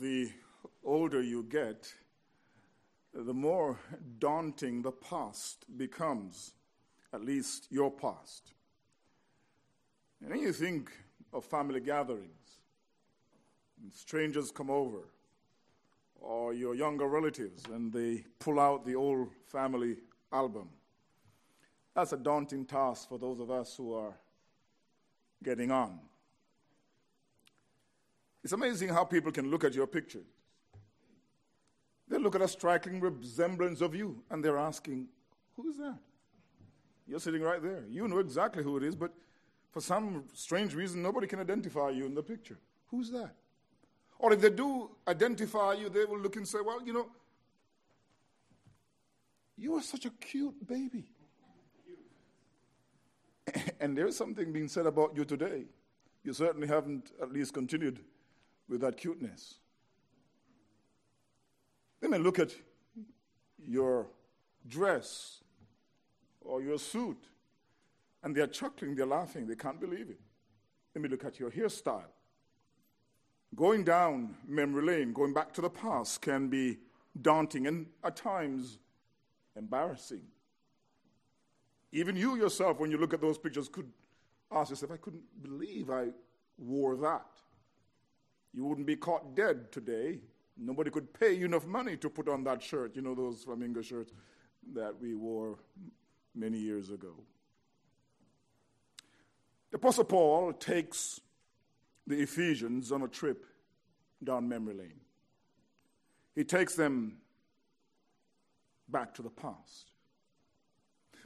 the older you get, the more daunting the past becomes, at least your past. And then you think of family gatherings, and strangers come over, or your younger relatives, and they pull out the old family album. That's a daunting task for those of us who are getting on. It's amazing how people can look at your pictures. They look at a striking resemblance of you and they're asking, Who is that? You're sitting right there. You know exactly who it is, but for some strange reason, nobody can identify you in the picture. Who's that? Or if they do identify you, they will look and say, Well, you know, you are such a cute baby. and there's something being said about you today. You certainly haven't at least continued with that cuteness. They may look at your dress or your suit and they're chuckling, they're laughing, they can't believe it. Let me look at your hairstyle. Going down memory lane, going back to the past, can be daunting and at times embarrassing. Even you yourself, when you look at those pictures, could ask yourself, I couldn't believe I wore that. You wouldn't be caught dead today. Nobody could pay you enough money to put on that shirt, you know, those flamingo shirts that we wore many years ago. The Apostle Paul takes the Ephesians on a trip down memory lane. He takes them back to the past.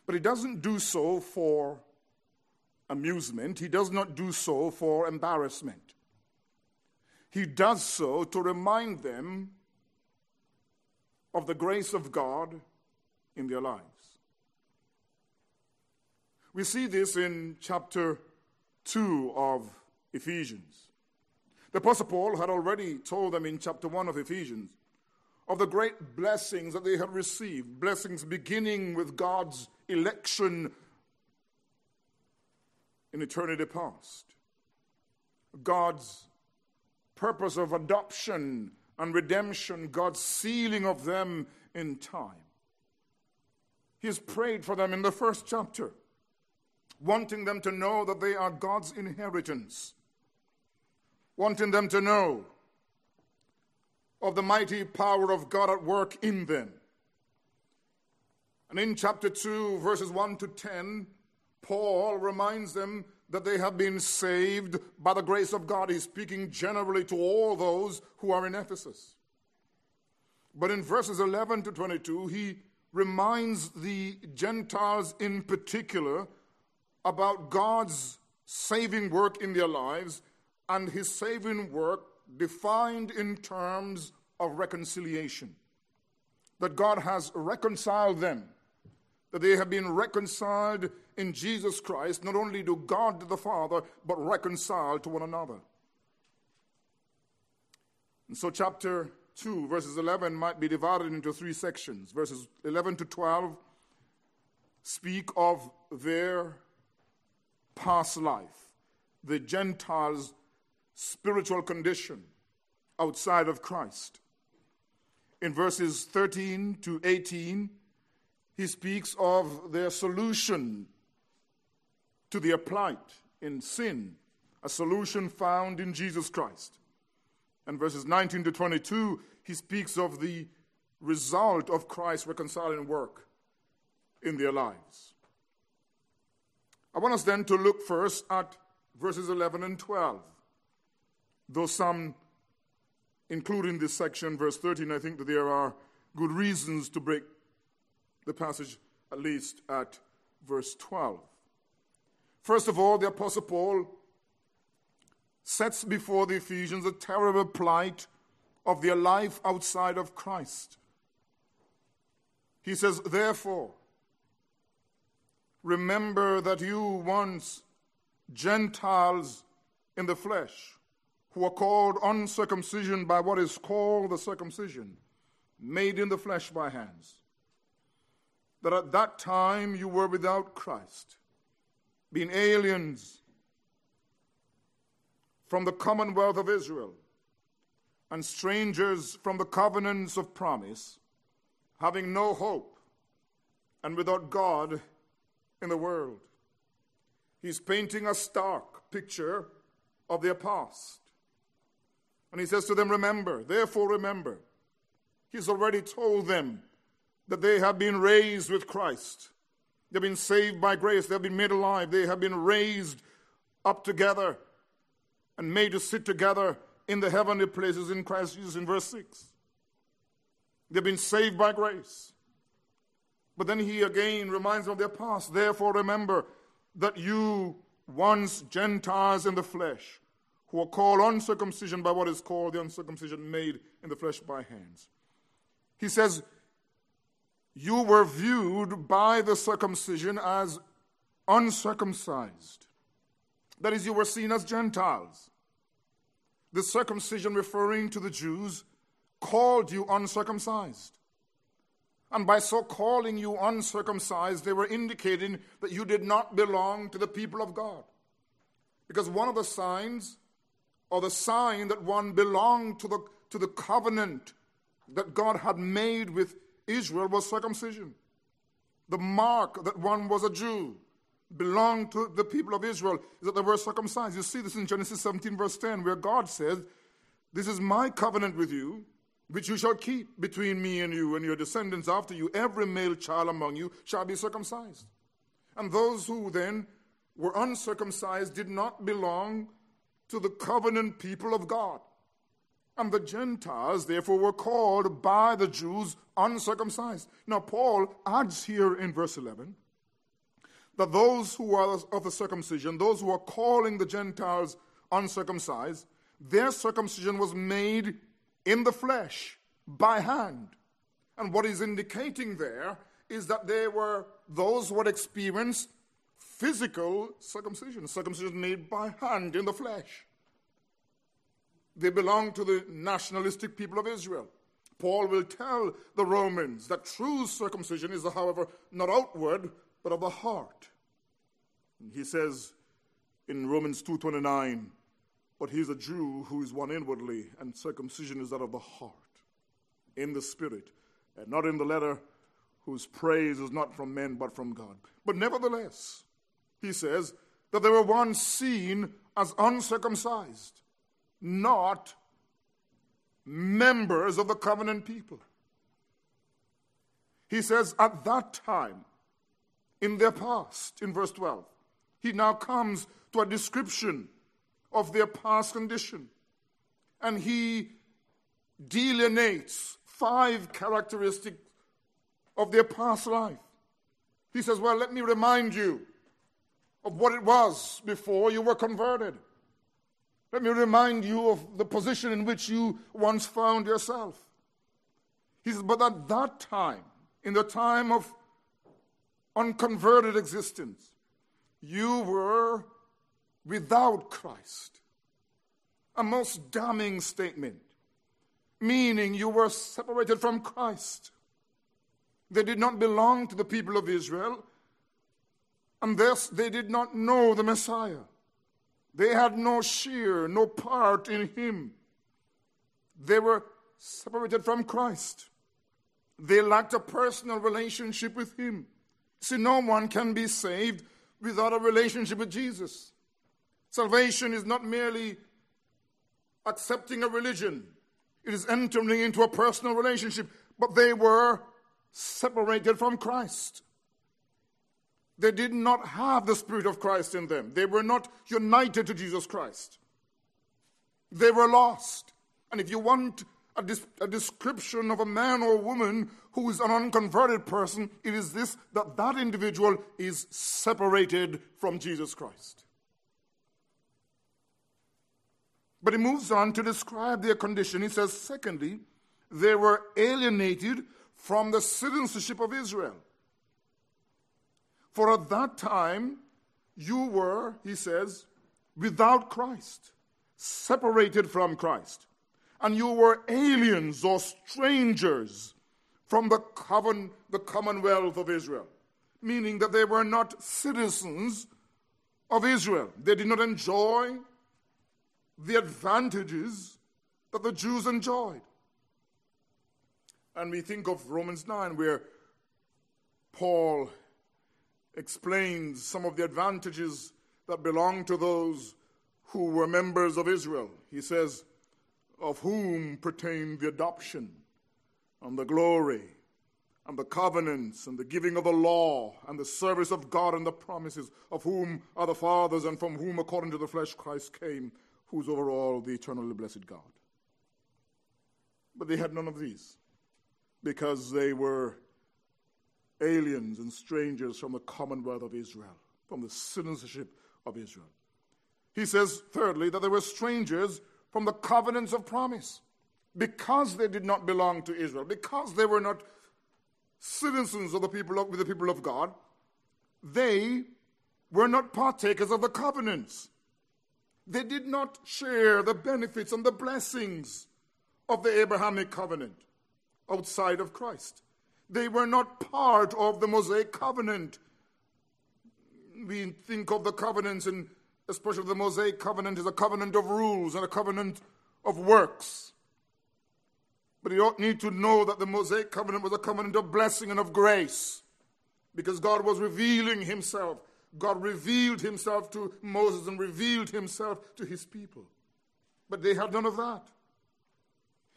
But he doesn't do so for amusement, he does not do so for embarrassment. He does so to remind them of the grace of God in their lives. We see this in chapter 2 of Ephesians. The Apostle Paul had already told them in chapter 1 of Ephesians of the great blessings that they had received, blessings beginning with God's election in eternity past, God's purpose of adoption and redemption, God's sealing of them in time. He has prayed for them in the first chapter, wanting them to know that they are God's inheritance, wanting them to know of the mighty power of God at work in them. And in chapter 2, verses 1 to 10, Paul reminds them that they have been saved by the grace of God. He's speaking generally to all those who are in Ephesus. But in verses 11 to 22, he reminds the Gentiles in particular about God's saving work in their lives and his saving work defined in terms of reconciliation. That God has reconciled them, that they have been reconciled in Jesus Christ, not only to God the Father, but reconciled to one another. And so, chapter 2, verses 11 might be divided into three sections. Verses 11 to 12 speak of their past life, the Gentiles' spiritual condition outside of Christ. In verses 13 to 18, he speaks of their solution to their plight in sin, a solution found in Jesus Christ. And verses 19 to 22, he speaks of the result of Christ's reconciling work in their lives. I want us then to look first at verses 11 and 12. Though some include in this section, verse 13, I think that there are good reasons to break the passage at least at verse 12. First of all, the Apostle Paul sets before the Ephesians the terrible plight of their life outside of Christ. He says, Therefore, remember that you once Gentiles in the flesh, who are called uncircumcision by what is called the circumcision, made in the flesh by hands, that at that time you were without Christ being aliens from the commonwealth of Israel and strangers from the covenants of promise, having no hope and without God in the world. He's painting a stark picture of their past. And he says to them, Remember, therefore remember. He's already told them that they have been raised with Christ. They've been saved by grace. They've been made alive. They have been raised up together and made to sit together in the heavenly places in Christ Jesus in verse 6. They've been saved by grace. But then he again reminds them of their past. Therefore, remember that you, once Gentiles in the flesh, who are called uncircumcision by what is called the uncircumcision made in the flesh by hands. He says, You were viewed by the circumcision as uncircumcised. That is, you were seen as Gentiles. The circumcision referring to the Jews called you uncircumcised. And by so calling you uncircumcised, they were indicating that you did not belong to the people of God. Because one of the signs, or the sign that one belonged to the, to the covenant that God had made with Israel, was circumcision. The mark that one was a Jew, belonged to the people of Israel, is that they were circumcised. You see this in Genesis 17, verse 10, where God says, This is my covenant with you which you shall keep between me and you and your descendants after you. Every male child among you shall be circumcised. And those who then were uncircumcised did not belong to the covenant people of God. And the Gentiles, therefore, were called by the Jews uncircumcised. Now, Paul adds here in verse 11 that those who are of the circumcision, those who are calling the Gentiles uncircumcised, their circumcision was made in the flesh by hand. And what he's indicating there is that they were those who had experienced physical circumcision, circumcision made by hand in the flesh. They belong to the nationalistic people of Israel. Paul will tell the Romans that true circumcision is, however, not outward, but of the heart. He says in Romans 2:29, but he's a Jew who is one inwardly, and circumcision is that of the heart, in the spirit, and not in the letter, whose praise is not from men but from God. But nevertheless, he says that they were once seen as uncircumcised, not members of the covenant people. He says, at that time, in their past, in verse 12, he now comes to a description of their past condition. And he delineates five characteristics of their past life. He says, Well, let me remind you of what it was before you were converted. Let me remind you of the position in which you once found yourself. He says, But at that time, in the time of unconverted existence, you were without Christ. A most damning statement, meaning you were separated from Christ. They did not belong to the people of Israel, and thus they did not know the Messiah. They had no share, no part in him. They were separated from Christ. They lacked a personal relationship with him. See, no one can be saved without a relationship with Jesus. Salvation is not merely accepting a religion, it is entering into a personal relationship. But they were separated from Christ. They did not have the Spirit of Christ in them. They were not united to Jesus Christ. They were lost. And if you want a, a, description of a man or woman who is an unconverted person, it is this that that individual is separated from Jesus Christ. But he moves on to describe their condition. He says, secondly, they were alienated from the citizenship of Israel. For at that time, you were, he says, without Christ, separated from Christ. And you were aliens or strangers from the, coven, the commonwealth of Israel, meaning that they were not citizens of Israel. They did not enjoy the advantages that the Jews enjoyed. And we think of Romans 9, where Paul explains some of the advantages that belong to those who were members of Israel. He says, Of whom pertain the adoption and the glory and the covenants and the giving of the law and the service of God and the promises, of whom are the fathers and from whom, according to the flesh, Christ came, who's over all the eternally blessed God. But they had none of these because they were aliens and strangers from the commonwealth of Israel, from the citizenship of Israel. He says, thirdly, that they were strangers from the covenants of promise because they did not belong to Israel, because they were not citizens of the people of, the people of God, they were not partakers of the covenants. They did not share the benefits and the blessings of the Abrahamic covenant outside of Christ. They were not part of the Mosaic covenant. We think of the covenants, and especially the Mosaic covenant, as a covenant of rules and a covenant of works. But you ought need to know that the Mosaic covenant was a covenant of blessing and of grace because God was revealing himself. God revealed himself to Moses and revealed himself to his people. But they had none of that.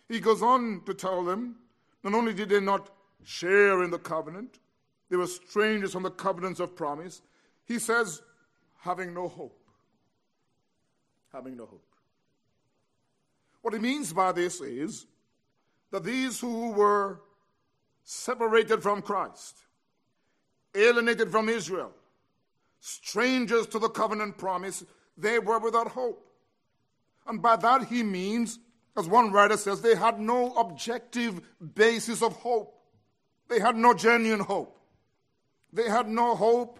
He goes on to tell them not only did they not share in the covenant, they were strangers from the covenants of promise. He says, having no hope. Having no hope. What he means by this is that these who were separated from Christ, alienated from Israel, strangers to the covenant promise, they were without hope. And by that he means, as one writer says, they had no objective basis of hope. They had no genuine hope. They had no hope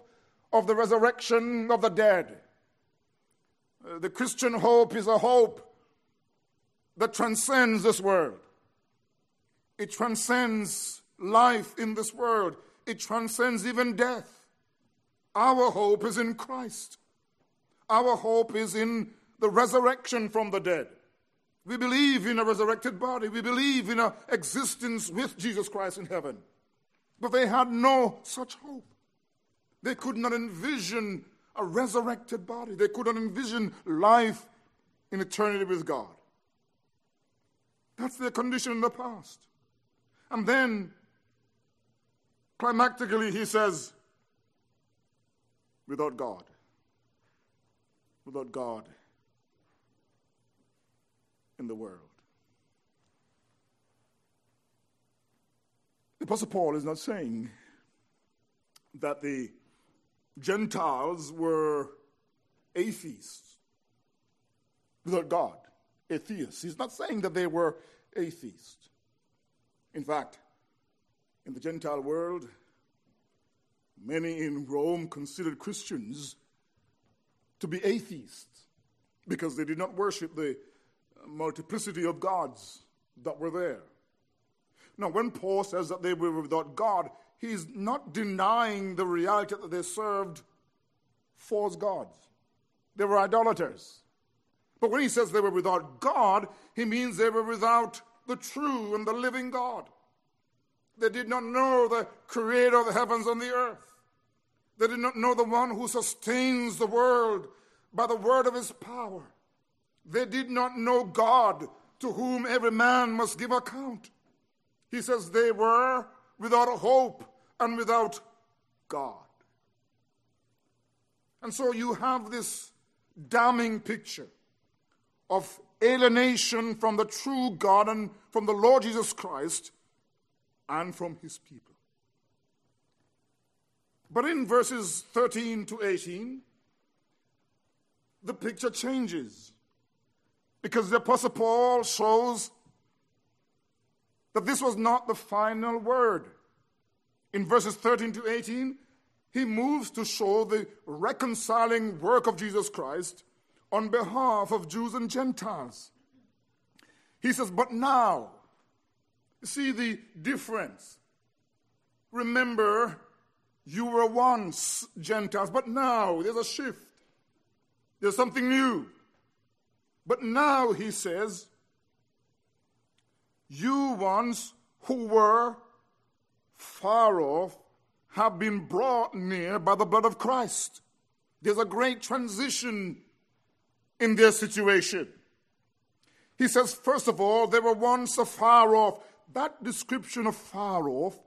of the resurrection of the dead. Uh, the Christian hope is a hope that transcends this world. It transcends life in this world, it transcends even death. Our hope is in Christ. Our hope is in the resurrection from the dead. We believe in a resurrected body. We believe in an existence with Jesus Christ in heaven. But they had no such hope. They could not envision a resurrected body. They could not envision life in eternity with God. That's their condition in the past. And then, climactically, he says, without God. Without God in the world. The Apostle Paul is not saying that the Gentiles were atheists without God, atheists. He's not saying that they were atheists. In fact, in the Gentile world, many in Rome considered Christians to be atheists because they did not worship the multiplicity of gods that were there. Now, when Paul says that they were without God, he's not denying the reality that they served false gods. They were idolaters. But when he says they were without God, he means they were without the true and the living God. They did not know the creator of the heavens and the earth. They did not know the one who sustains the world by the word of his power. They did not know God to whom every man must give account. He says they were without hope and without God. And so you have this damning picture of alienation from the true God and from the Lord Jesus Christ and from his people. But in verses 13 to 18, the picture changes because the Apostle Paul shows that this was not the final word. In verses 13 to 18, he moves to show the reconciling work of Jesus Christ on behalf of Jews and Gentiles. He says, But now, see the difference. Remember, you were once Gentiles, but now there's a shift. There's something new. But now, he says, You ones who were far off have been brought near by the blood of Christ. There's a great transition in their situation. He says, first of all, they were once afar off. That description of far off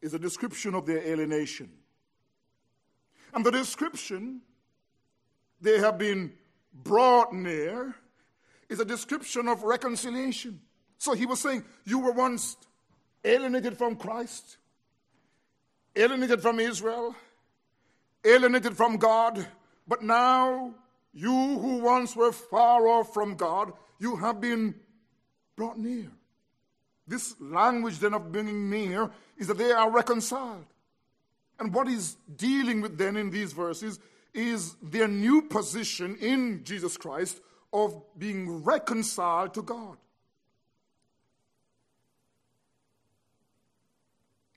is a description of their alienation. And the description, they have been brought near, is a description of reconciliation. So he was saying, You were once alienated from Christ, alienated from Israel, alienated from God, but now you who once were far off from God, you have been brought near. This language then of bringing near is that they are reconciled. And what he's dealing with then in these verses is their new position in Jesus Christ of being reconciled to God.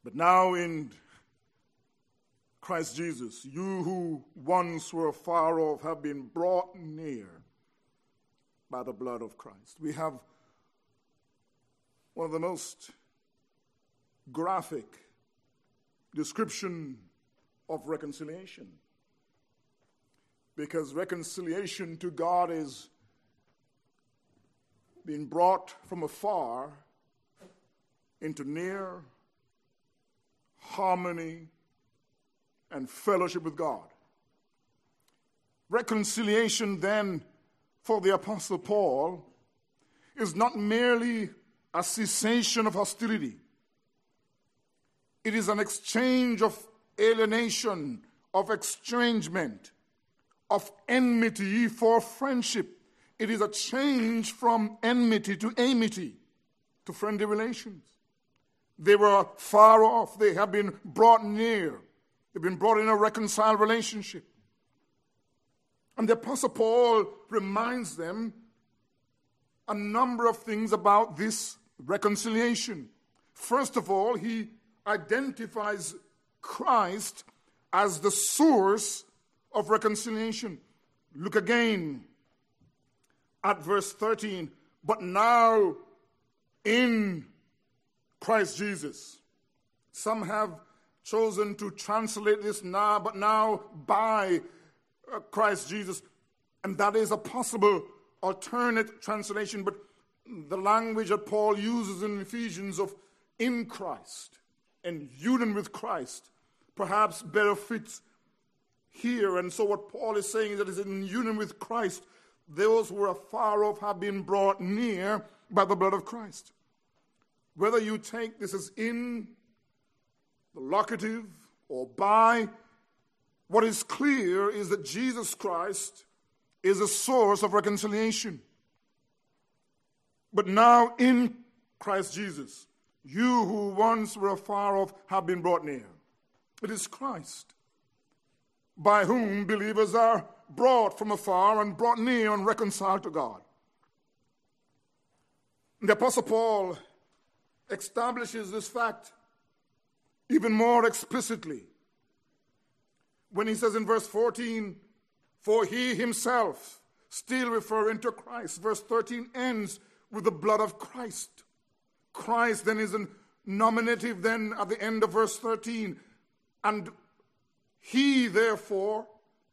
But now in Christ Jesus, you who once were far off have been brought near by the blood of Christ. We have one of the most graphic description of reconciliation because reconciliation to God is being brought from afar into near harmony and fellowship with God. Reconciliation, then, for the Apostle Paul, is not merely a cessation of hostility, it is an exchange of alienation, of estrangement, of enmity for friendship. It is a change from enmity to amity, to friendly relations. They were far off, they have been brought near, they've been brought in a reconciled relationship. And the Apostle Paul reminds them a number of things about this reconciliation. First of all, he identifies Christ as the source of reconciliation. Look again at verse 13. But now in Christ Jesus. Some have chosen to translate this now, but now by uh, Christ Jesus. And that is a possible alternate translation, but the language that Paul uses in Ephesians of in Christ and union with Christ perhaps better fits here. And so, what Paul is saying is that is in union with Christ, those who are far off have been brought near by the blood of Christ. Whether you take this as in the locative or by, what is clear is that Jesus Christ is a source of reconciliation. But now in Christ Jesus, you who once were far off have been brought near. It is Christ by whom believers are brought from afar and brought near and reconciled to God. The Apostle Paul establishes this fact even more explicitly when he says in verse 14, For he himself, still referring to Christ, verse 13 ends with the blood of Christ. Christ then is a nominative, then at the end of verse 13. And he, therefore,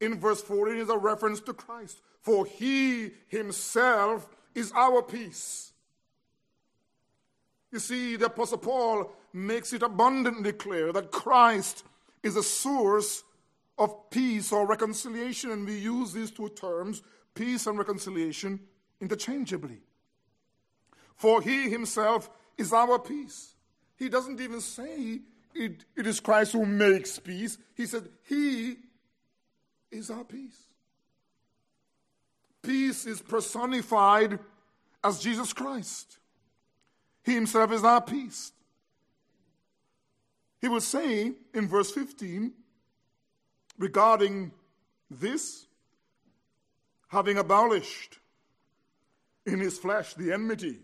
in verse 14 is a reference to Christ. For he himself is our peace. You see, the Apostle Paul makes it abundantly clear that Christ is a source of peace or reconciliation, and we use these two terms, peace and reconciliation, interchangeably. For he himself is our peace. He doesn't even say it, it is Christ who makes peace. He said, He is our peace. Peace is personified as Jesus Christ. He himself is our peace. He was saying in verse 15 regarding this, having abolished in his flesh the enmity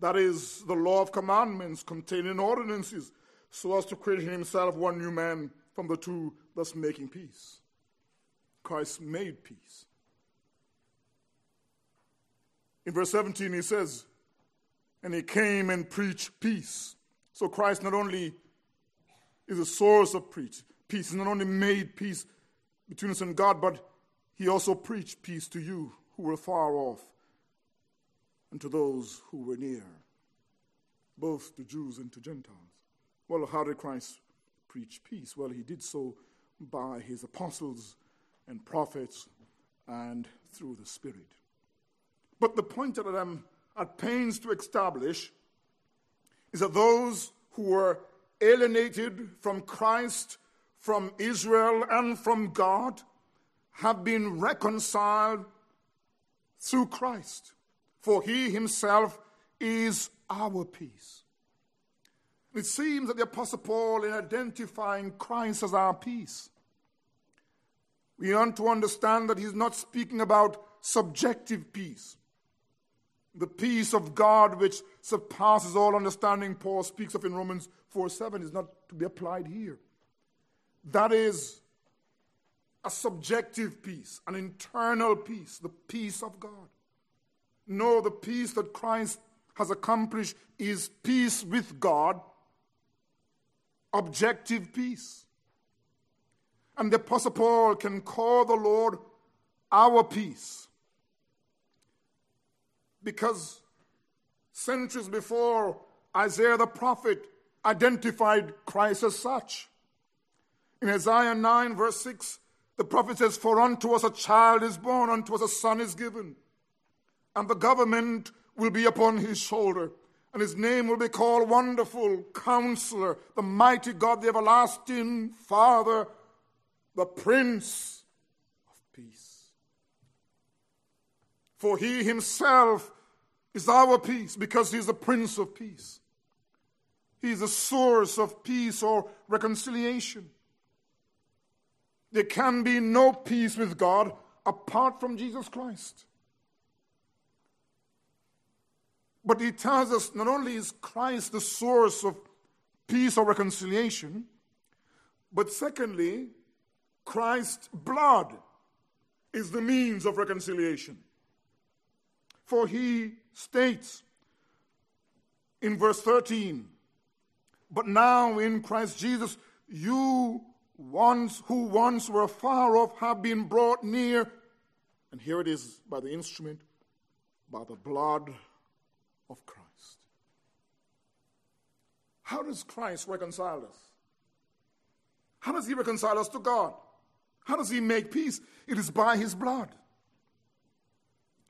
that is the law of commandments contained in ordinances, so as to create in himself one new man from the two, thus making peace. Christ made peace. In verse 17, he says, And he came and preached peace. So Christ not only is a source of peace, peace, he not only made peace between us and God, but he also preached peace to you who were far off and to those who were near, both to Jews and to Gentiles. Well, how did Christ preach peace? Well, he did so by his apostles and prophets and through the Spirit. But the point that I'm at pains to establish is that those who were alienated from Christ, from Israel, and from God have been reconciled through Christ. For he himself is our peace. It seems that the Apostle Paul, in identifying Christ as our peace, we want to understand that he's not speaking about subjective peace. The peace of God which surpasses all understanding, Paul speaks of in Romans 4 7, is not to be applied here. That is a subjective peace, an internal peace, the peace of God. No, the peace that Christ has accomplished is peace with God, objective peace. And the Apostle Paul can call the Lord our peace. Because centuries before, Isaiah the prophet identified Christ as such. In Isaiah 9, verse 6, the prophet says, For unto us a child is born, unto us a son is given, and the government will be upon his shoulder, and his name will be called Wonderful Counselor, the Mighty God, the Everlasting Father, the Prince of Peace. For he himself is our peace because he is the Prince of Peace. He is the source of peace or reconciliation. There can be no peace with God apart from Jesus Christ. But he tells us not only is Christ the source of peace or reconciliation, but secondly, Christ's blood is the means of reconciliation. For he states in verse 13, But now in Christ Jesus, you once who once were far off have been brought near. And here it is by the instrument, by the blood of Christ. How does Christ reconcile us? How does he reconcile us to God? How does he make peace? It is by his blood.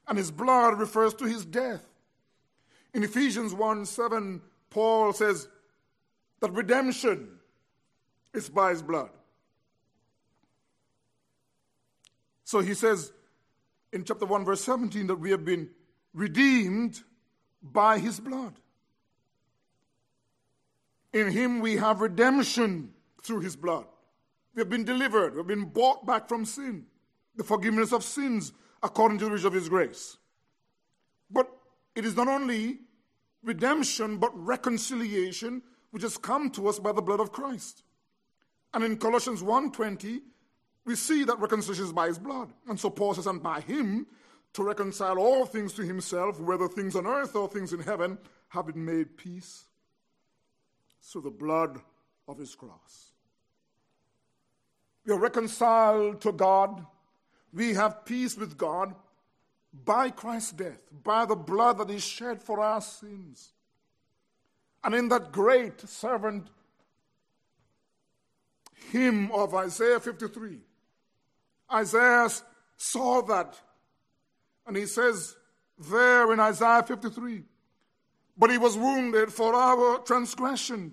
And his blood refers to his death. In Ephesians 1 7, Paul says that redemption is by his blood. So he says in chapter 1, verse 17, that we have been redeemed by his blood. In him we have redemption through his blood. We have been delivered, we have been bought back from sin, the forgiveness of sins according to the riches of his grace. But it is not only redemption, but reconciliation, which has come to us by the blood of Christ. And in Colossians 1:20, we see that reconciliation is by his blood. And so Paul says, and by him to reconcile all things to himself, whether things on earth or things in heaven, have been made peace through the blood of his cross. We are reconciled to God. We have peace with God by Christ's death, by the blood that is shed for our sins. And in that great servant hymn of Isaiah 53, Isaiah saw that. And he says there in Isaiah 53 But he was wounded for our transgressions,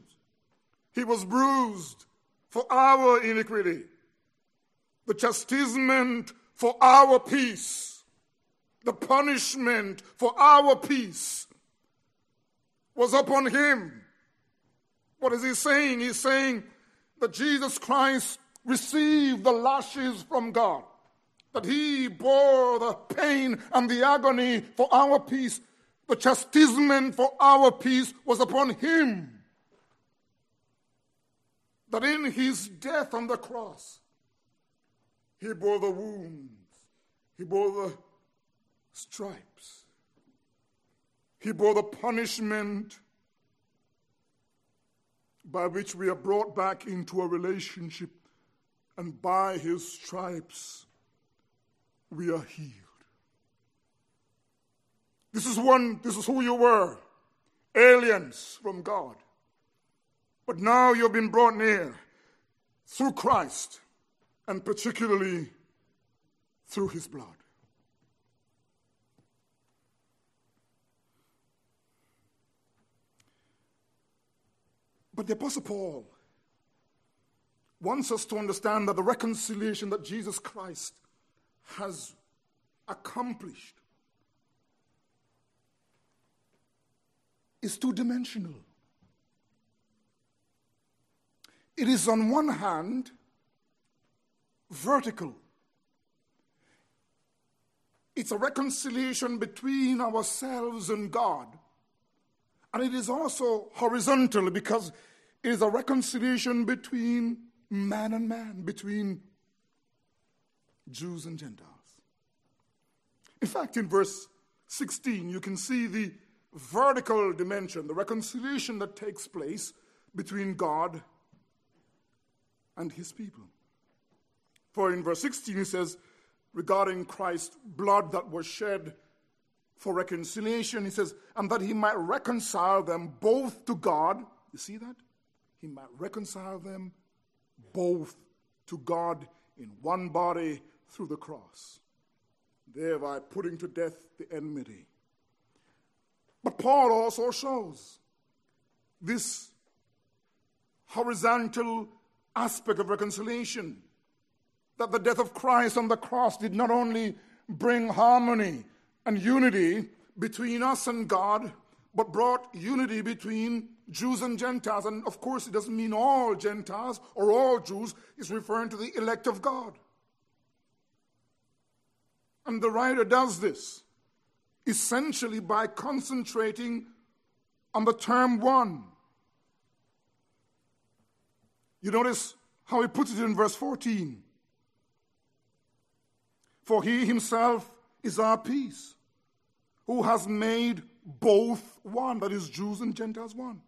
he was bruised for our iniquity. The chastisement for our peace, the punishment for our peace was upon him. What is he saying? He's saying that Jesus Christ received the lashes from God, that he bore the pain and the agony for our peace. The chastisement for our peace was upon him. That in his death on the cross, he bore the wounds, he bore the stripes, He bore the punishment by which we are brought back into a relationship, and by his stripes we are healed. This is one, this is who you were aliens from God. But now you've been brought near through Christ, and particularly through his blood. But the Apostle Paul wants us to understand that the reconciliation that Jesus Christ has accomplished is two dimensional. It is, on one hand, vertical. It's a reconciliation between ourselves and God. And it is also horizontal because it is a reconciliation between man and man, between Jews and Gentiles. In fact, in verse 16, you can see the vertical dimension, the reconciliation that takes place between God and his people. For in verse 16, he says, regarding Christ's blood that was shed for reconciliation, he says, and that he might reconcile them both to God. You see that? He might reconcile them both to God in one body through the cross, thereby putting to death the enmity. But Paul also shows this horizontal aspect of reconciliation that the death of Christ on the cross did not only bring harmony and unity between us and God, but brought unity between Jews and Gentiles. And of course, it doesn't mean all Gentiles or all Jews, it's referring to the elect of God. And the writer does this essentially by concentrating on the term one. You notice how he puts it in verse 14. For he himself is our peace, who has made both one, that is, Jews and Gentiles one,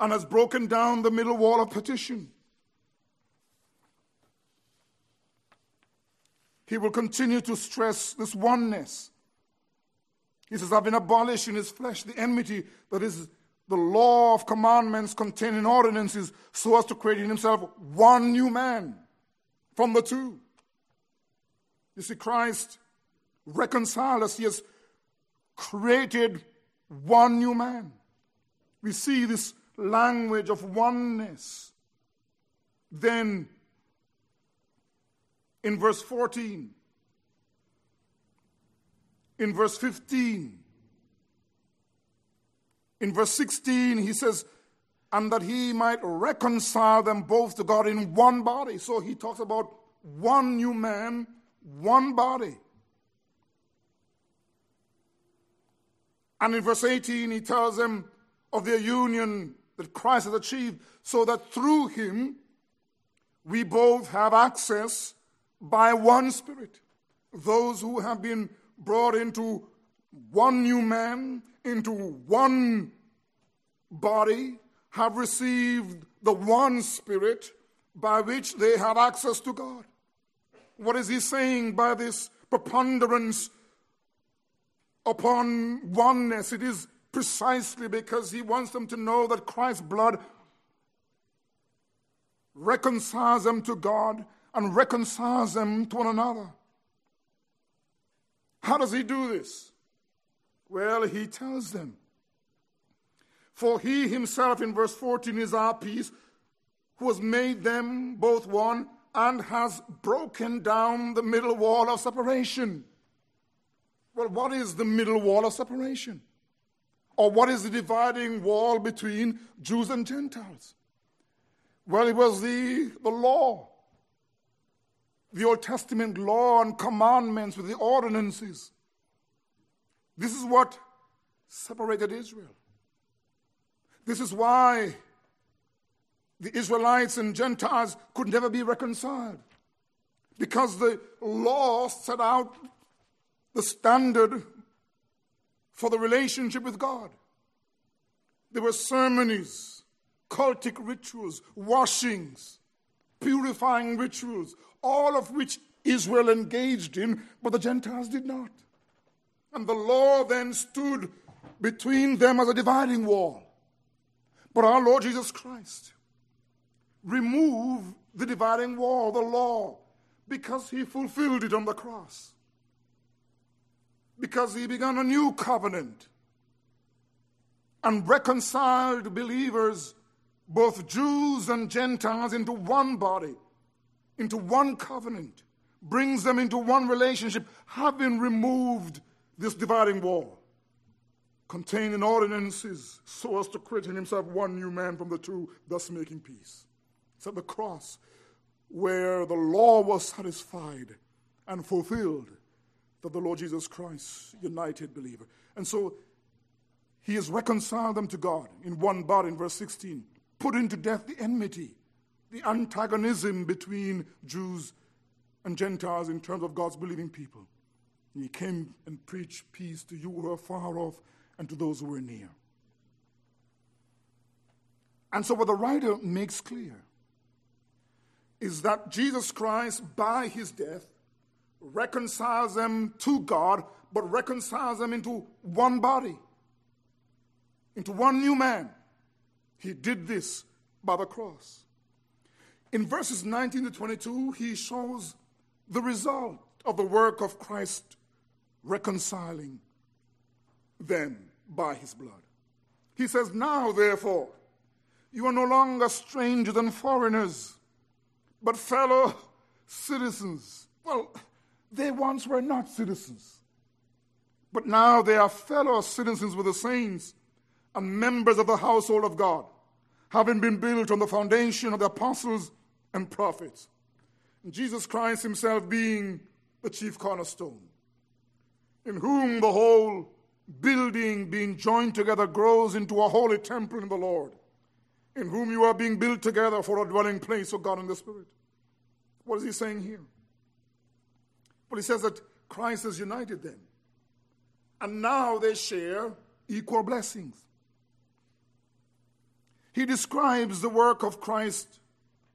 and has broken down the middle wall of partition. He will continue to stress this oneness. He says, Having abolished in his flesh the enmity that is the law of commandments contained in ordinances, so as to create in himself one new man from the two. You see, Christ reconciled us. He has created one new man. We see this language of oneness. Then, in verse 14, in verse 15, in verse 16, he says, and that he might reconcile them both to God in one body. So he talks about one new man, one body. And in verse 18, he tells them of their union that Christ has achieved, so that through him we both have access by one Spirit. Those who have been brought into one new man, into one body, have received the one Spirit by which they have access to God. What is he saying by this preponderance upon oneness? It is precisely because he wants them to know that Christ's blood reconciles them to God and reconciles them to one another. How does he do this? Well, he tells them. For he himself, in verse 14, is our peace, who has made them both one and has broken down the middle wall of separation. Well, what is the middle wall of separation? Or what is the dividing wall between Jews and Gentiles? Well, it was the, the law the Old Testament law and commandments with the ordinances. This is what separated Israel. This is why the Israelites and Gentiles could never be reconciled. Because the law set out the standard for the relationship with God. There were ceremonies, cultic rituals, washings, purifying rituals, all of which Israel engaged in, but the Gentiles did not. And the law then stood between them as a dividing wall. But our Lord Jesus Christ removed the dividing wall, the law, because he fulfilled it on the cross. Because he began a new covenant and reconciled believers, both Jews and Gentiles, into one body, into one covenant, brings them into one relationship, having removed this dividing wall containing ordinances so as to create in himself one new man from the two, thus making peace. At the cross where the law was satisfied and fulfilled that the Lord Jesus Christ united believer. And so he has reconciled them to God in one body in verse 16, putting to death the enmity, the antagonism between Jews and Gentiles in terms of God's believing people. And he came and preached peace to you who are far off and to those who are near. And so, what the writer makes clear is that Jesus Christ, by his death, reconciles them to God, but reconciles them into one body, into one new man. He did this by the cross. In verses 19 to 22, he shows the result of the work of Christ reconciling them by his blood. He says, Now, therefore, you are no longer strangers and foreigners, but fellow citizens. Well, they once were not citizens, but now they are fellow citizens with the saints and members of the household of God, having been built on the foundation of the apostles and prophets. And Jesus Christ himself being the chief cornerstone, in whom the whole building being joined together grows into a holy temple in the Lord, in whom you are being built together for a dwelling place of God in the Spirit. What is he saying here? Well, he says that Christ has united them. And now they share equal blessings. He describes the work of Christ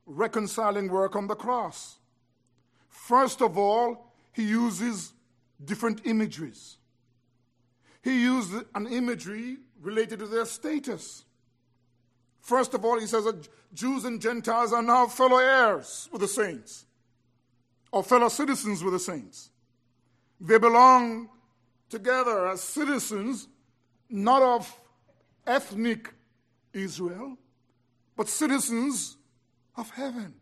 reconciling work on the cross. First of all, he uses different imageries he used an imagery related to their status. First of all, he says that Jews and Gentiles are now fellow heirs with the saints, or fellow citizens with the saints. They belong together as citizens, not of ethnic Israel, but citizens of heaven.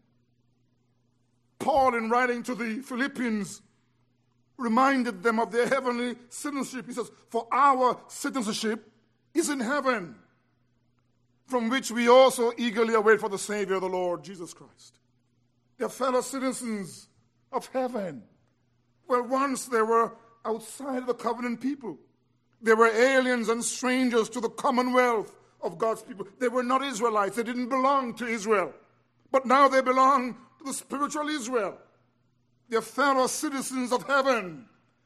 Paul, in writing to the Philippians, reminded them of their heavenly citizenship. He says, For our citizenship is in heaven, from which we also eagerly await for the Savior, the Lord Jesus Christ. They're fellow citizens of heaven. Well, once they were outside the covenant people, they were aliens and strangers to the commonwealth of God's people. They were not Israelites, they didn't belong to Israel. But now they belong to the spiritual Israel. They're fellow citizens of heaven.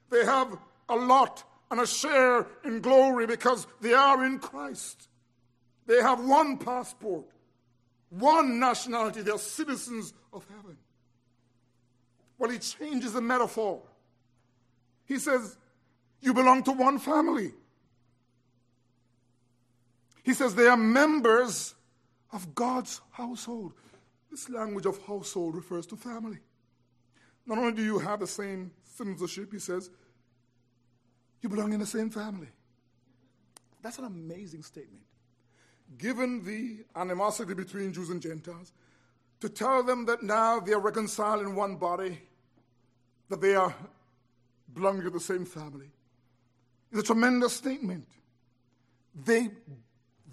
They have a lot and a share in glory because they are in Christ. They have one passport, one nationality. They're citizens of heaven. Well, he changes the metaphor. He says, You belong to one family. He says they are members of God's household. This language of household refers to family. Not only do you have the same citizenship, he says, you belong in the same family. That's an amazing statement. Given the animosity between Jews and Gentiles, to tell them that now they are reconciled in one body, that they are belonging to the same family, is a tremendous statement. They,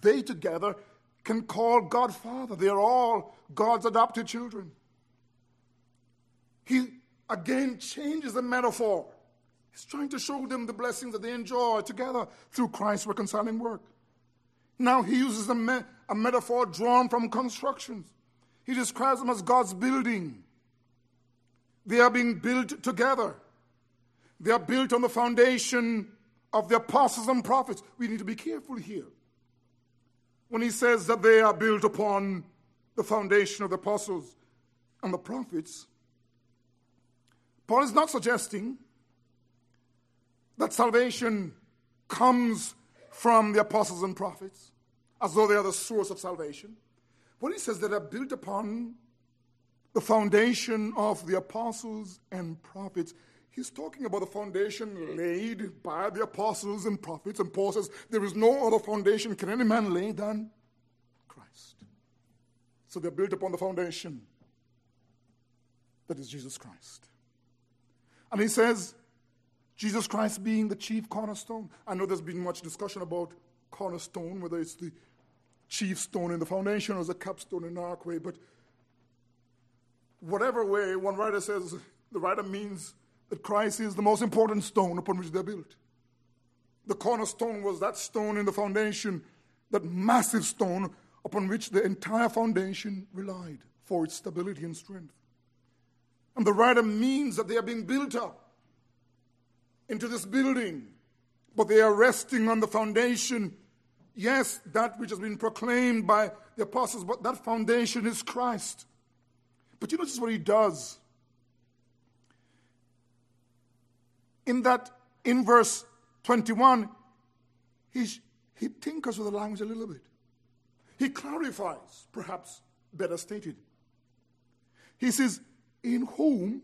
they together can call God Father. They are all God's adopted children. He again changes the metaphor. He's trying to show them the blessings that they enjoy together through Christ's reconciling work. Now he uses a, me- a metaphor drawn from constructions. He describes them as God's building. They are being built together. They are built on the foundation of the apostles and prophets. We need to be careful here. When he says that they are built upon the foundation of the apostles and the prophets, Paul is not suggesting that salvation comes from the apostles and prophets as though they are the source of salvation. What he says that are built upon the foundation of the apostles and prophets. He's talking about the foundation laid by the apostles and prophets, and Paul says, There is no other foundation can any man lay than Christ. So they're built upon the foundation that is Jesus Christ. And he says, Jesus Christ being the chief cornerstone. I know there's been much discussion about cornerstone, whether it's the chief stone in the foundation or the capstone in the archway, but whatever way, one writer says the writer means that Christ is the most important stone upon which they're built. The cornerstone was that stone in the foundation, that massive stone upon which the entire foundation relied for its stability and strength. And the writer means that they are being built up into this building, but they are resting on the foundation. Yes, that which has been proclaimed by the apostles, but that foundation is Christ. But you notice what he does. In that, in verse 21, he, he tinkers with the language a little bit. He clarifies, perhaps better stated. He says, In whom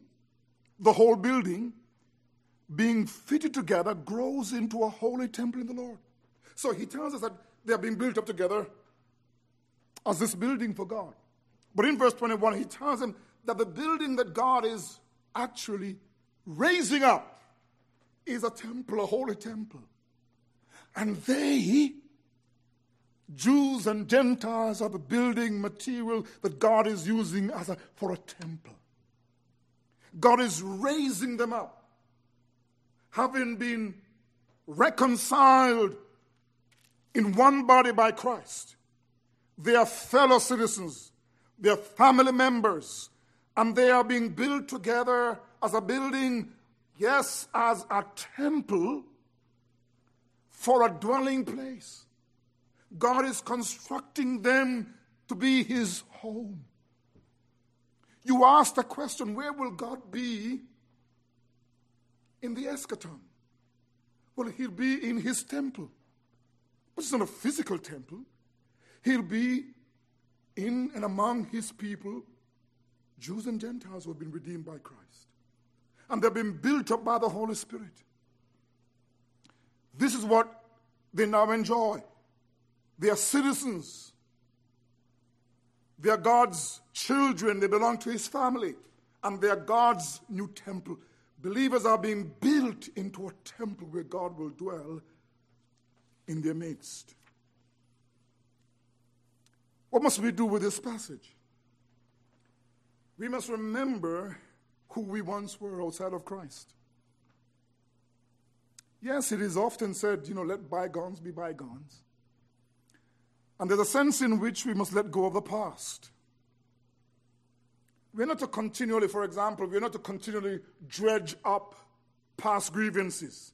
the whole building, being fitted together, grows into a holy temple in the Lord. So he tells us that they are being built up together as this building for God. But in verse 21, he tells them that the building that God is actually raising up is a temple, a holy temple. And they, Jews and Gentiles, are the building material that God is using as a, for a temple. God is raising them up, having been reconciled in one body by Christ. They are fellow citizens they're family members, and they are being built together as a building, yes, as a temple for a dwelling place. God is constructing them to be his home. You ask the question where will God be in the eschaton? Well, he'll be in his temple. But it's not a physical temple. He'll be in and among his people, Jews and Gentiles who have been redeemed by Christ. And they've been built up by the Holy Spirit. This is what they now enjoy. They are citizens. They are God's children. They belong to his family. And they are God's new temple. Believers are being built into a temple where God will dwell in their midst. What must we do with this passage? We must remember who we once were outside of Christ. Yes, it is often said, you know, let bygones be bygones. And there's a sense in which we must let go of the past. We're not to continually, for example, we're not to continually dredge up past grievances,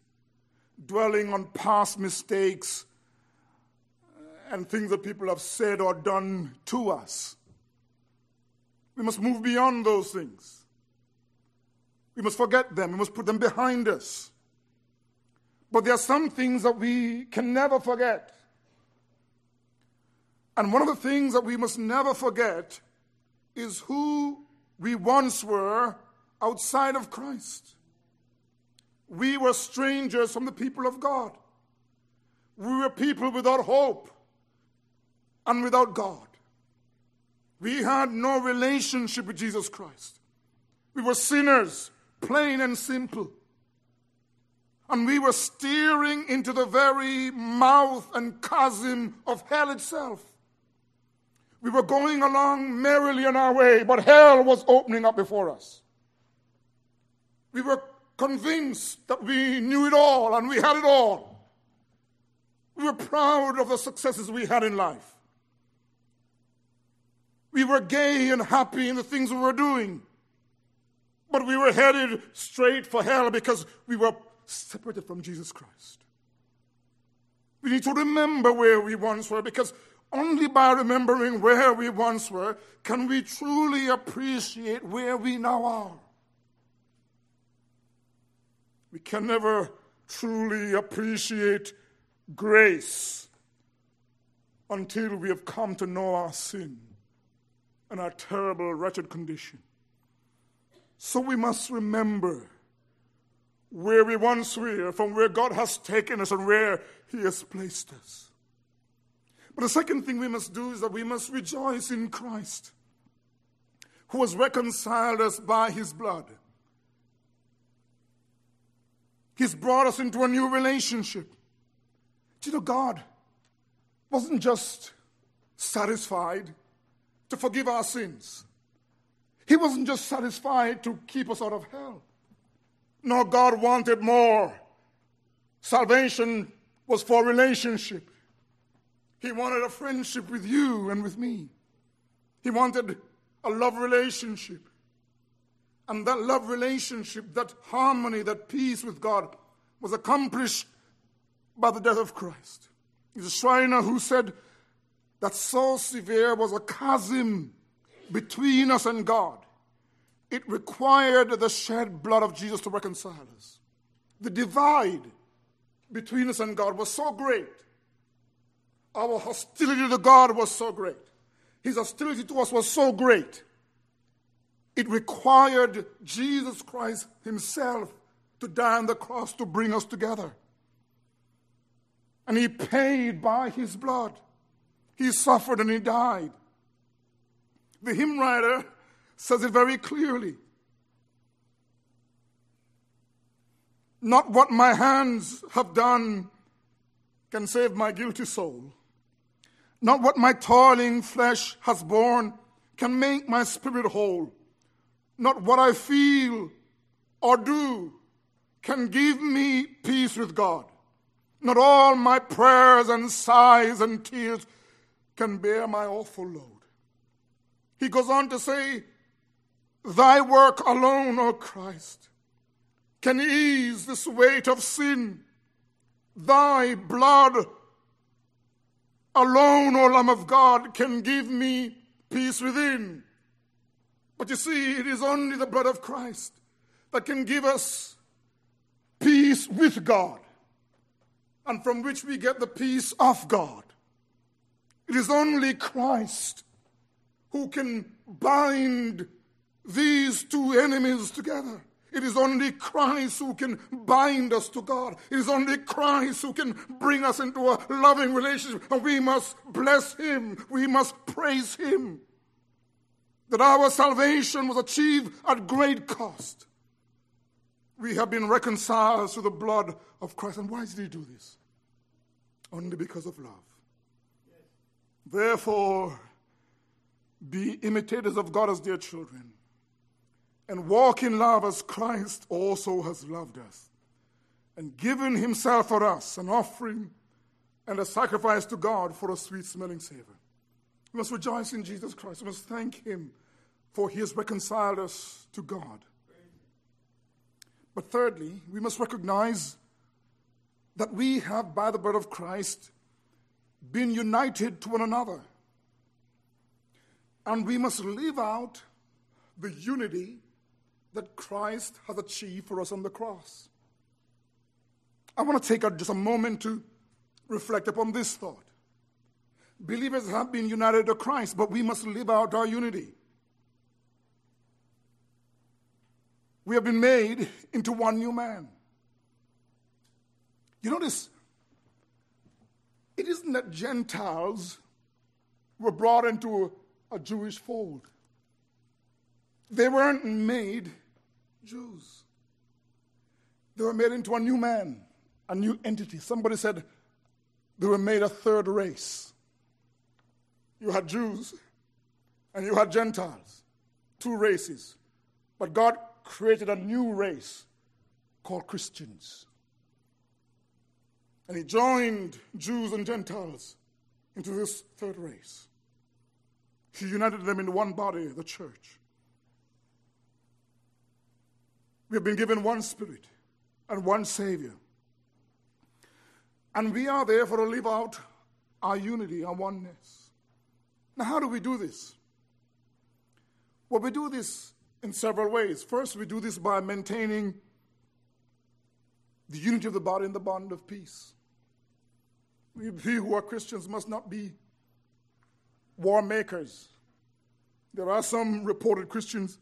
dwelling on past mistakes, uh, and things that people have said or done to us. We must move beyond those things. We must forget them. We must put them behind us. But there are some things that we can never forget. And one of the things that we must never forget is who we once were outside of Christ. We were strangers from the people of God. We were people without hope and without God. We had no relationship with Jesus Christ. We were sinners, plain and simple. And we were steering into the very mouth and chasm of hell itself. We were going along merrily on our way, but hell was opening up before us. We were convinced that we knew it all and we had it all. We were proud of the successes we had in life. We were gay and happy in the things we were doing. But we were headed straight for hell because we were separated from Jesus Christ. We need to remember where we once were because only by remembering where we once were can we truly appreciate where we now are. We can never truly appreciate grace until we have come to know our sin and our terrible, wretched condition. So we must remember where we once were, from where God has taken us and where He has placed us. But the second thing we must do is that we must rejoice in Christ, who has reconciled us by His blood. He's brought us into a new relationship. Do you know, God wasn't just satisfied to forgive our sins, He wasn't just satisfied to keep us out of hell. No, God wanted more. Salvation was for relationship. He wanted a friendship with you and with me. He wanted a love relationship. And that love relationship, that harmony, that peace with God was accomplished by the death of Christ. He's a Schreiner who said that so severe was a chasm between us and God. It required the shed blood of Jesus to reconcile us. The divide between us and God was so great. Our hostility to God was so great. His hostility to us was so great it required Jesus Christ Himself to die on the cross to bring us together. And He paid by His blood. He suffered and He died. The hymn writer says it very clearly. Not what my hands have done can save my guilty soul. Not what my toiling flesh has borne can make my spirit whole not what I feel or do can give me peace with God. Not all my prayers and sighs and tears can bear my awful load. He goes on to say, Thy work alone, O Christ, can ease this weight of sin. Thy blood alone, O Lamb of God, can give me peace within. But you see, it is only the blood of Christ that can give us peace with God and from which we get the peace of God. It is only Christ who can bind these two enemies together. It is only Christ who can bind us to God. It is only Christ who can bring us into a loving relationship. And we must bless Him. We must praise Him that our salvation was achieved at great cost. We have been reconciled through the blood of Christ. And why did he do this? Only because of love. Therefore, be imitators of God as dear children, and walk in love as Christ also has loved us, and given himself for us, an offering and a sacrifice to God for a sweet smelling savor. We must rejoice in Jesus Christ. We must thank him for he has reconciled us to God. But thirdly, we must recognize that we have, by the blood of Christ, been united to one another. And we must live out the unity that Christ has achieved for us on the cross. I want to take just a moment to reflect upon this thought. Believers have been united to Christ, but we must live out our unity. We have been made into one new man. You notice, it isn't that Gentiles were brought into a, Jewish fold, they weren't made Jews. They were made into a new man, a new entity. Somebody said they were made a third race. You had Jews and you had Gentiles, two races. But God created a new race called Christians. And he joined Jews and Gentiles into this third race. He united them in one body, the church. We have been given one spirit and one Savior. And we are therefore to live out our unity, our oneness. Now, how do we do this? Well, we do this in several ways. First, we do this by maintaining the unity of the body in the bond of peace. We, we who are Christians must not be war makers. There are some reported Christians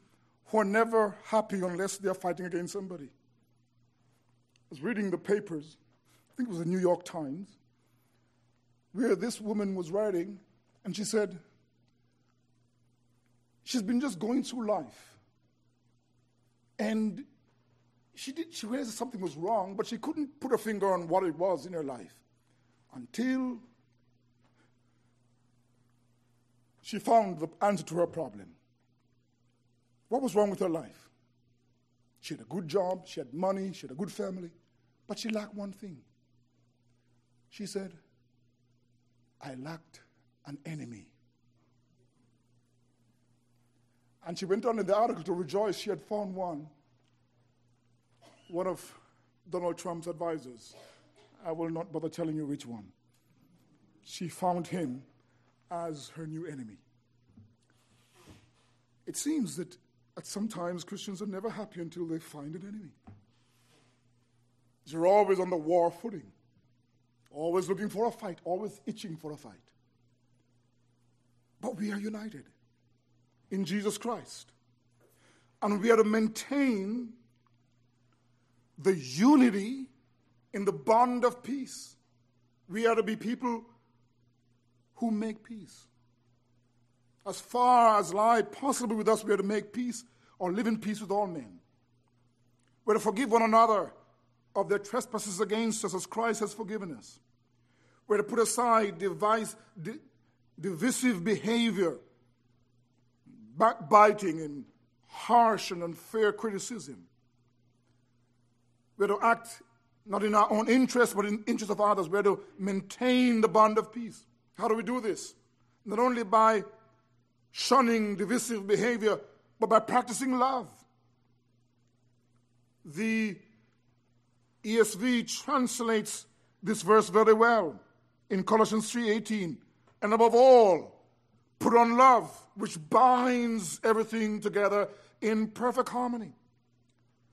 who are never happy unless they are fighting against somebody. I was reading the papers, I think it was the New York Times, where this woman was writing, and she said, She's been just going through life. And she, did, she realized something was wrong, but she couldn't put a finger on what it was in her life until she found the answer to her problem. What was wrong with her life? She had a good job, she had money, she had a good family, but she lacked one thing. She said, I lacked an enemy. And she went on in the article to rejoice she had found one, one of Donald Trump's advisors. I will not bother telling you which one. She found him as her new enemy. It seems that at sometimes Christians are never happy until they find an enemy. They're always on the war footing, always looking for a fight, always itching for a fight. But we are united in Jesus Christ. And we are to maintain the unity in the bond of peace. We are to be people who make peace. As far as lie possible with us, we are to make peace or live in peace with all men. We're to forgive one another of their trespasses against us as Christ has forgiven us. We're to put aside device, di- divisive behavior, backbiting, and harsh and unfair criticism. We're to act not in our own interest, but in the interest of others. We're to maintain the bond of peace. How do we do this? Not only by shunning divisive behavior, but by practicing love. The ESV translates this verse very well in Colossians 3:18. And above all, put on love, which binds everything together in perfect harmony.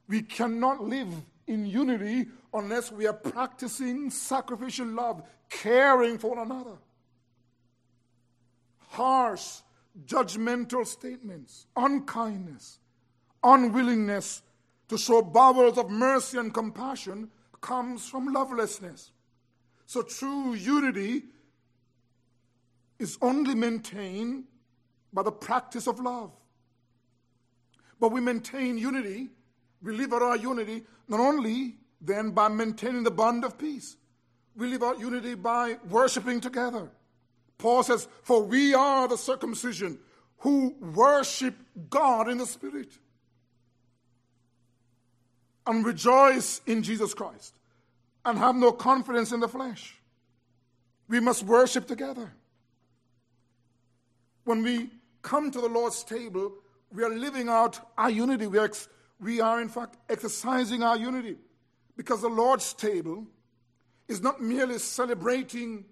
We cannot live in unity unless we are practicing sacrificial love, caring for one another harsh, judgmental statements, unkindness, unwillingness to show bowels of mercy and compassion comes from lovelessness. So true unity is only maintained by the practice of love. But we maintain unity, we live out our unity not only then by maintaining the bond of peace, we live out unity by worshiping together. Paul says, For we are the circumcision who worship God in the Spirit and rejoice in Jesus Christ and have no confidence in the flesh. We must worship together. When we come to the Lord's table, we are living out our unity. We are, ex- we are, in fact, exercising our unity because the Lord's table is not merely celebrating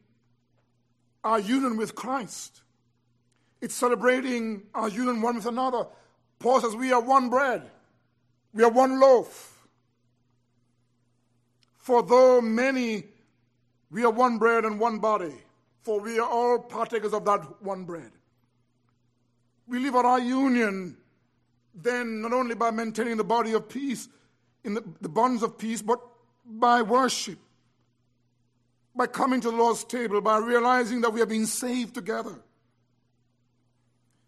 our union with Christ. It's celebrating our union one with another. Paul says, We are one bread, we are one loaf. For though many, we are one bread and one body, for we are all partakers of that one bread. We live out our union then not only by maintaining the body of peace, in the, the bonds of peace, but by worship by coming to the Lord's table, by realizing that we have been saved together.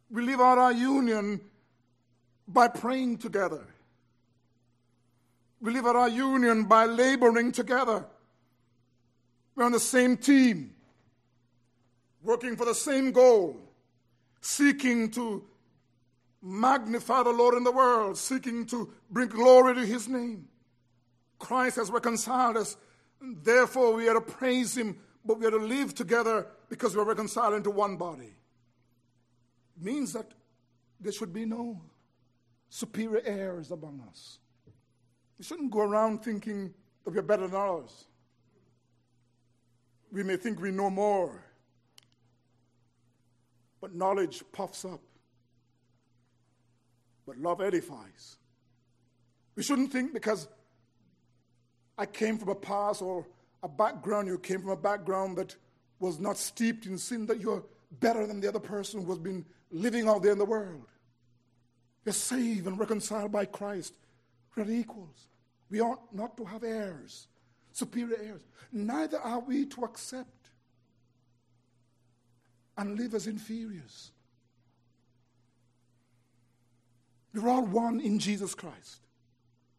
We live out our union by praying together. We live out our union by laboring together. We're on the same team, working for the same goal, seeking to magnify the Lord in the world, seeking to bring glory to his name. Christ has reconciled us Therefore, we are to praise Him, but we are to live together because we are reconciled into one body. It means that there should be no superior airs among us. We shouldn't go around thinking that we are better than others. we may think we know more, but knowledge puffs up, but love edifies. We shouldn't think because I came from a past or a background, you came from a background that was not steeped in sin, that you're better than the other person who has been living out there in the world. You're saved and reconciled by Christ. We're equals. We ought not to have airs, superior airs. Neither are we to accept and live as inferiors. We're all one in Jesus Christ.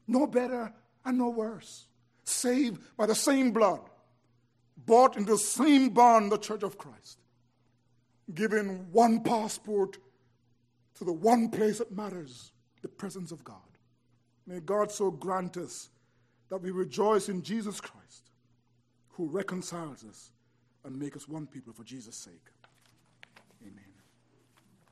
No better and no worse. Saved by the same blood. Bought into the same bond, the church of Christ. Given one passport to the one place that matters the presence of God. May God so grant us that we rejoice in Jesus Christ, who reconciles us and make us one people for Jesus' sake.